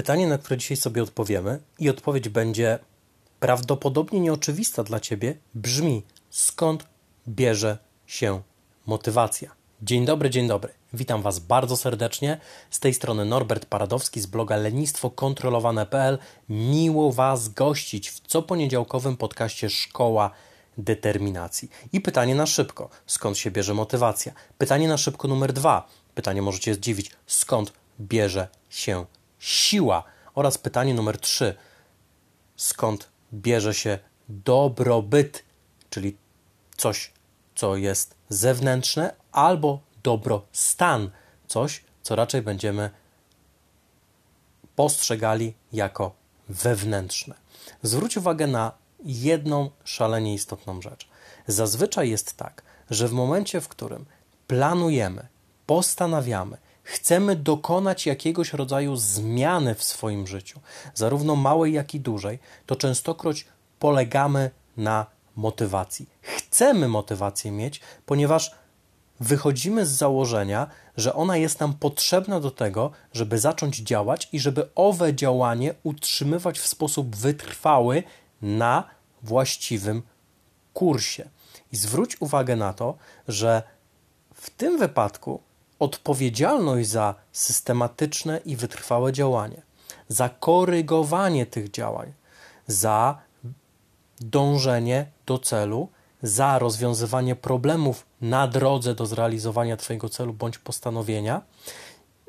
Pytanie, na które dzisiaj sobie odpowiemy, i odpowiedź będzie prawdopodobnie nieoczywista dla ciebie, brzmi: skąd bierze się motywacja? Dzień dobry, dzień dobry. Witam Was bardzo serdecznie. Z tej strony Norbert Paradowski z bloga lenistwokontrolowane.pl. Miło Was gościć w co poniedziałkowym podcaście Szkoła Determinacji. I pytanie na szybko: skąd się bierze motywacja? Pytanie na szybko numer dwa. Pytanie możecie zdziwić: skąd bierze się siła? Oraz pytanie numer trzy: skąd bierze się dobrobyt, czyli coś, co jest zewnętrzne, albo dobrostan, coś, co raczej będziemy postrzegali jako wewnętrzne. Zwróć uwagę na jedną szalenie istotną rzecz. Zazwyczaj jest tak, że w momencie, w którym planujemy, postanawiamy, chcemy dokonać jakiegoś rodzaju zmiany w swoim życiu, zarówno małej, jak i dużej, to częstokroć polegamy na motywacji. Chcemy motywację mieć, ponieważ wychodzimy z założenia, że ona jest nam potrzebna do tego, żeby zacząć działać i żeby owe działanie utrzymywać w sposób wytrwały na właściwym kursie. I zwróć uwagę na to, że w tym wypadku odpowiedzialność za systematyczne i wytrwałe działanie, za korygowanie tych działań, za dążenie do celu, za rozwiązywanie problemów na drodze do zrealizowania Twojego celu bądź postanowienia,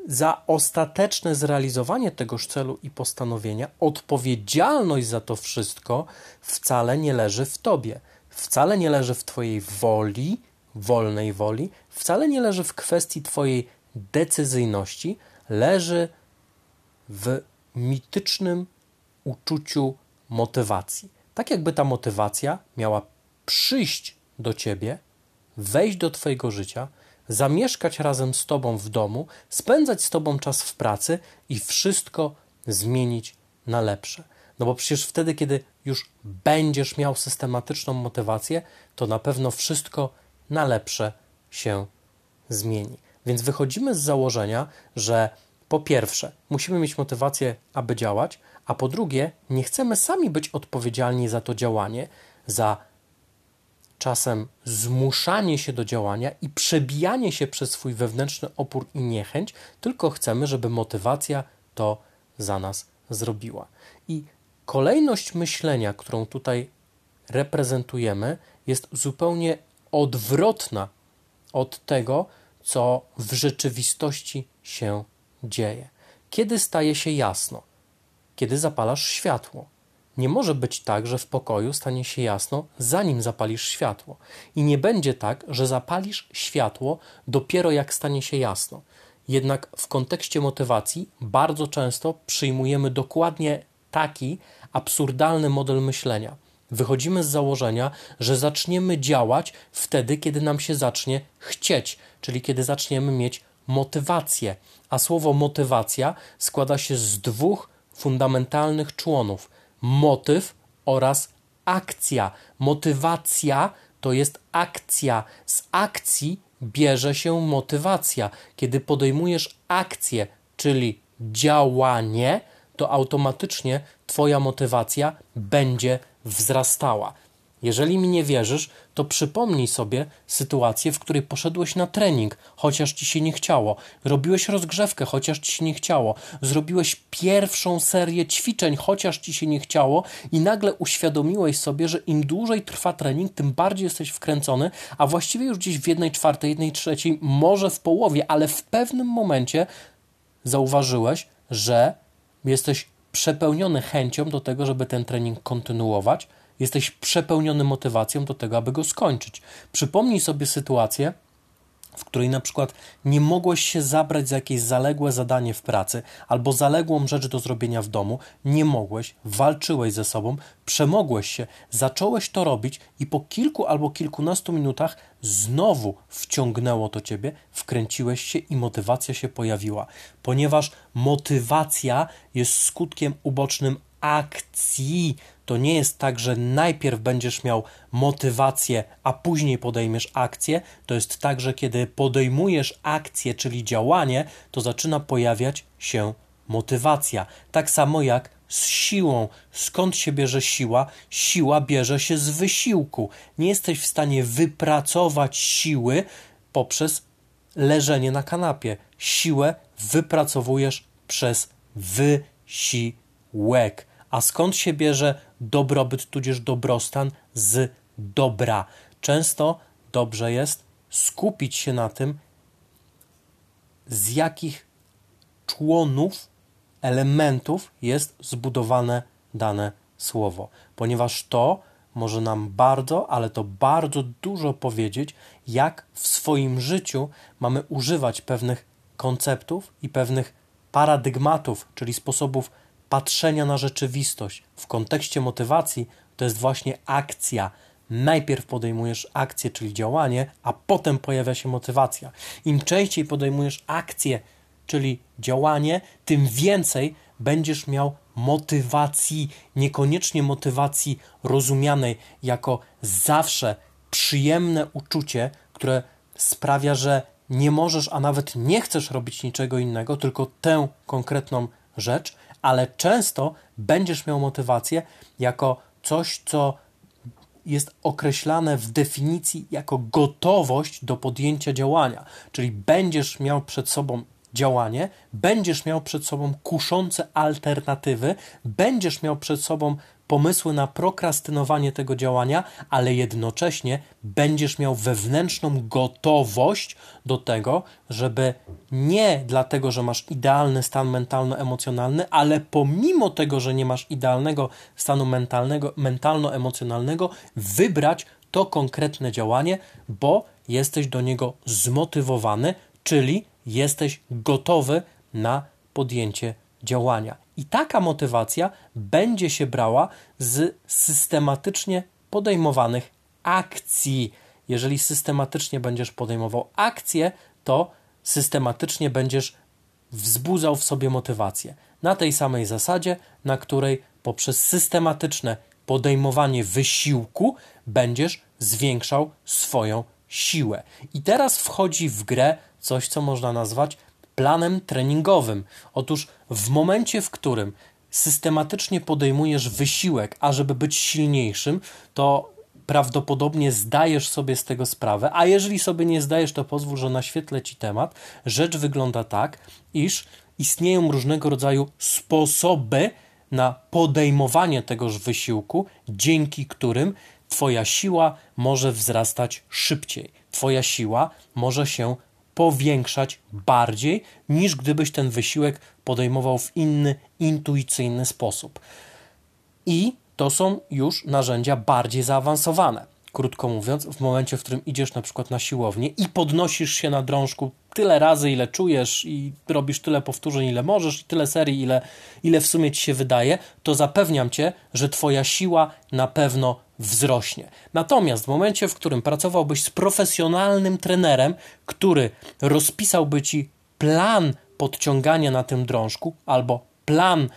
za ostateczne zrealizowanie tegoż celu i postanowienia, odpowiedzialność za to wszystko wcale nie leży w Tobie, wcale nie leży w Twojej woli, wolnej woli, wcale nie leży w kwestii Twojej decyzyjności, leży w mitycznym uczuciu motywacji. Tak jakby ta motywacja miała przyjść do Ciebie, wejść do Twojego życia, zamieszkać razem z Tobą w domu, spędzać z Tobą czas w pracy i wszystko zmienić na lepsze. No bo przecież wtedy, kiedy już będziesz miał systematyczną motywację, to na pewno wszystko na lepsze się zmieni. Więc wychodzimy z założenia, że po pierwsze, musimy mieć motywację, aby działać, a po drugie, nie chcemy sami być odpowiedzialni za to działanie, za czasem zmuszanie się do działania i przebijanie się przez swój wewnętrzny opór i niechęć, tylko chcemy, żeby motywacja to za nas zrobiła. I kolejność myślenia, którą tutaj reprezentujemy, jest zupełnie odwrotna od tego, co w rzeczywistości się dzieje. Kiedy staje się jasno? Kiedy zapalasz światło. Nie może być tak, że w pokoju stanie się jasno, zanim zapalisz światło. I nie będzie tak, że zapalisz światło dopiero jak stanie się jasno. Jednak w kontekście motywacji bardzo często przyjmujemy dokładnie taki absurdalny model myślenia. Wychodzimy z założenia, że zaczniemy działać wtedy, kiedy nam się zacznie chcieć, czyli kiedy zaczniemy mieć motywację. A słowo motywacja składa się z dwóch fundamentalnych członów motyw oraz akcja. Motywacja to jest akcja. Z akcji bierze się motywacja. Kiedy podejmujesz akcję, czyli działanie, to automatycznie Twoja motywacja będzie wzrastała. Jeżeli mi nie wierzysz, to przypomnij sobie sytuację, w której poszedłeś na trening, chociaż ci się nie chciało, robiłeś rozgrzewkę, chociaż ci się nie chciało, zrobiłeś pierwszą serię ćwiczeń, chociaż ci się nie chciało, i nagle uświadomiłeś sobie, że im dłużej trwa trening, tym bardziej jesteś wkręcony, a właściwie już gdzieś w jednej czwartej, jednej trzeciej, może w połowie, ale w pewnym momencie zauważyłeś, że jesteś przepełniony chęcią do tego, żeby ten trening kontynuować Jesteś przepełniony motywacją do tego, aby go skończyć. Przypomnij sobie sytuację, w której na przykład nie mogłeś się zabrać za jakieś zaległe zadanie w pracy albo zaległą rzecz do zrobienia w domu, nie mogłeś, walczyłeś ze sobą, przemogłeś się, zacząłeś to robić i po kilku albo kilkunastu minutach znowu wciągnęło to ciebie, wkręciłeś się i motywacja się pojawiła, ponieważ motywacja jest skutkiem ubocznym akcji. To nie jest tak, że najpierw będziesz miał motywację, a później podejmiesz akcję. To jest tak, że kiedy podejmujesz akcję, czyli działanie, to zaczyna pojawiać się motywacja. Tak samo jak z siłą. Skąd się bierze siła? Siła bierze się z wysiłku. Nie jesteś w stanie wypracować siły poprzez leżenie na kanapie. Siłę wypracowujesz przez wysiłek. A skąd się bierze dobrobyt tudzież dobrostan? Z dobra. Często dobrze jest skupić się na tym, z jakich członów, elementów jest zbudowane dane słowo, ponieważ to może nam bardzo, ale to bardzo dużo powiedzieć, jak w swoim życiu mamy używać pewnych konceptów i pewnych paradygmatów, czyli sposobów patrzenia na rzeczywistość. W kontekście motywacji to jest właśnie akcja. Najpierw podejmujesz akcję, czyli działanie, a potem pojawia się motywacja. Im częściej podejmujesz akcję, czyli działanie, tym więcej będziesz miał motywacji, niekoniecznie motywacji rozumianej jako zawsze przyjemne uczucie, które sprawia, że nie możesz, a nawet nie chcesz robić niczego innego, tylko tę konkretną rzecz, ale często będziesz miał motywację jako coś, co jest określane w definicji jako gotowość do podjęcia działania, czyli będziesz miał przed sobą działanie, będziesz miał przed sobą kuszące alternatywy, będziesz miał przed sobą pomysły na prokrastynowanie tego działania, ale jednocześnie będziesz miał wewnętrzną gotowość do tego, żeby nie dlatego, że masz idealny stan mentalno-emocjonalny, ale pomimo tego, że nie masz idealnego stanu mentalnego, mentalno-emocjonalnego, wybrać to konkretne działanie, bo jesteś do niego zmotywowany, czyli jesteś gotowy na podjęcie działania. I taka motywacja będzie się brała z systematycznie podejmowanych akcji. Jeżeli systematycznie będziesz podejmował akcje, to systematycznie będziesz wzbudzał w sobie motywację. Na tej samej zasadzie, na której poprzez systematyczne podejmowanie wysiłku będziesz zwiększał swoją siłę. I teraz wchodzi w grę coś, co można nazwać planem treningowym. Otóż w momencie, w którym systematycznie podejmujesz wysiłek, ażeby być silniejszym, to prawdopodobnie zdajesz sobie z tego sprawę, a jeżeli sobie nie zdajesz, to pozwól, że naświetlę Ci temat. Rzecz wygląda tak, iż istnieją różnego rodzaju sposoby na podejmowanie tegoż wysiłku, dzięki którym Twoja siła może wzrastać szybciej. Twoja siła może się powiększać bardziej niż gdybyś ten wysiłek podejmował w inny, intuicyjny sposób. I to są już narzędzia bardziej zaawansowane. Krótko mówiąc, w momencie, w którym idziesz na przykład na siłownię i podnosisz się na drążku tyle razy, ile czujesz, i robisz tyle powtórzeń, ile możesz, i tyle serii, ile, ile w sumie ci się wydaje, to zapewniam cię, że twoja siła na pewno wzrośnie. Natomiast w momencie, w którym pracowałbyś z profesjonalnym trenerem, który rozpisałby ci plan podciągania na tym drążku albo plan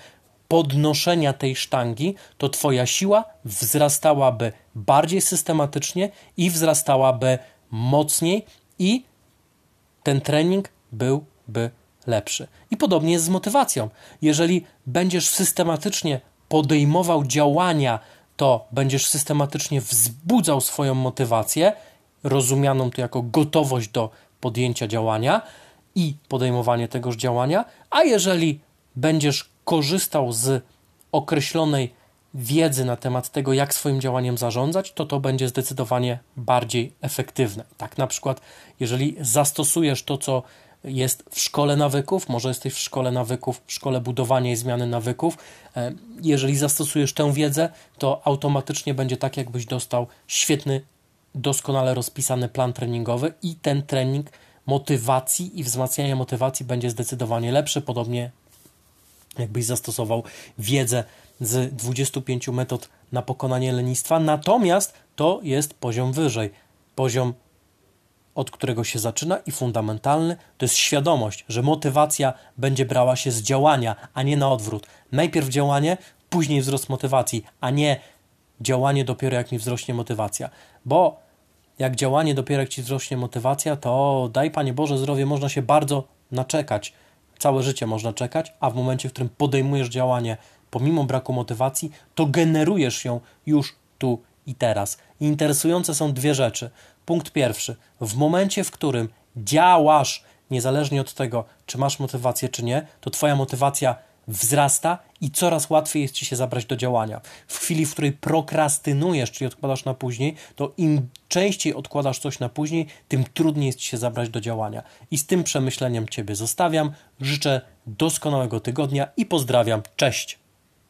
podnoszenia tej sztangi, to Twoja siła wzrastałaby bardziej systematycznie i wzrastałaby mocniej, i ten trening byłby lepszy. I podobnie jest z motywacją. Jeżeli będziesz systematycznie podejmował działania, to będziesz systematycznie wzbudzał swoją motywację, rozumianą tu jako gotowość do podjęcia działania i podejmowanie tegoż działania, a jeżeli będziesz korzystał z określonej wiedzy na temat tego, jak swoim działaniem zarządzać, to to będzie zdecydowanie bardziej efektywne. Tak na przykład, jeżeli zastosujesz to, co jest w szkole nawyków, może jesteś w szkole nawyków, w szkole budowania i zmiany nawyków. E, jeżeli zastosujesz tę wiedzę, to automatycznie będzie tak, jakbyś dostał świetny, doskonale rozpisany plan treningowy i ten trening motywacji i wzmacniania motywacji będzie zdecydowanie lepszy. Podobnie jakbyś zastosował wiedzę z 25 metod na pokonanie lenistwa. Natomiast to jest poziom wyżej. Poziom od którego się zaczyna i fundamentalny to jest świadomość, że motywacja będzie brała się z działania, a nie na odwrót. Najpierw działanie, później wzrost motywacji, a nie działanie dopiero jak mi wzrośnie motywacja. Bo jak działanie dopiero jak ci wzrośnie motywacja, to daj Panie Boże zdrowie, można się bardzo naczekać całe życie można czekać, a w momencie, w którym podejmujesz działanie pomimo braku motywacji, to generujesz ją już tu i teraz. I interesujące są dwie rzeczy. Punkt pierwszy. W momencie, w którym działasz, niezależnie od tego, czy masz motywację, czy nie, to Twoja motywacja wzrasta i coraz łatwiej jest Ci się zabrać do działania. W chwili, w której prokrastynujesz, czyli odkładasz na później, to im częściej odkładasz coś na później, tym trudniej jest Ci się zabrać do działania. I z tym przemyśleniem Ciebie zostawiam. Życzę doskonałego tygodnia i pozdrawiam. Cześć!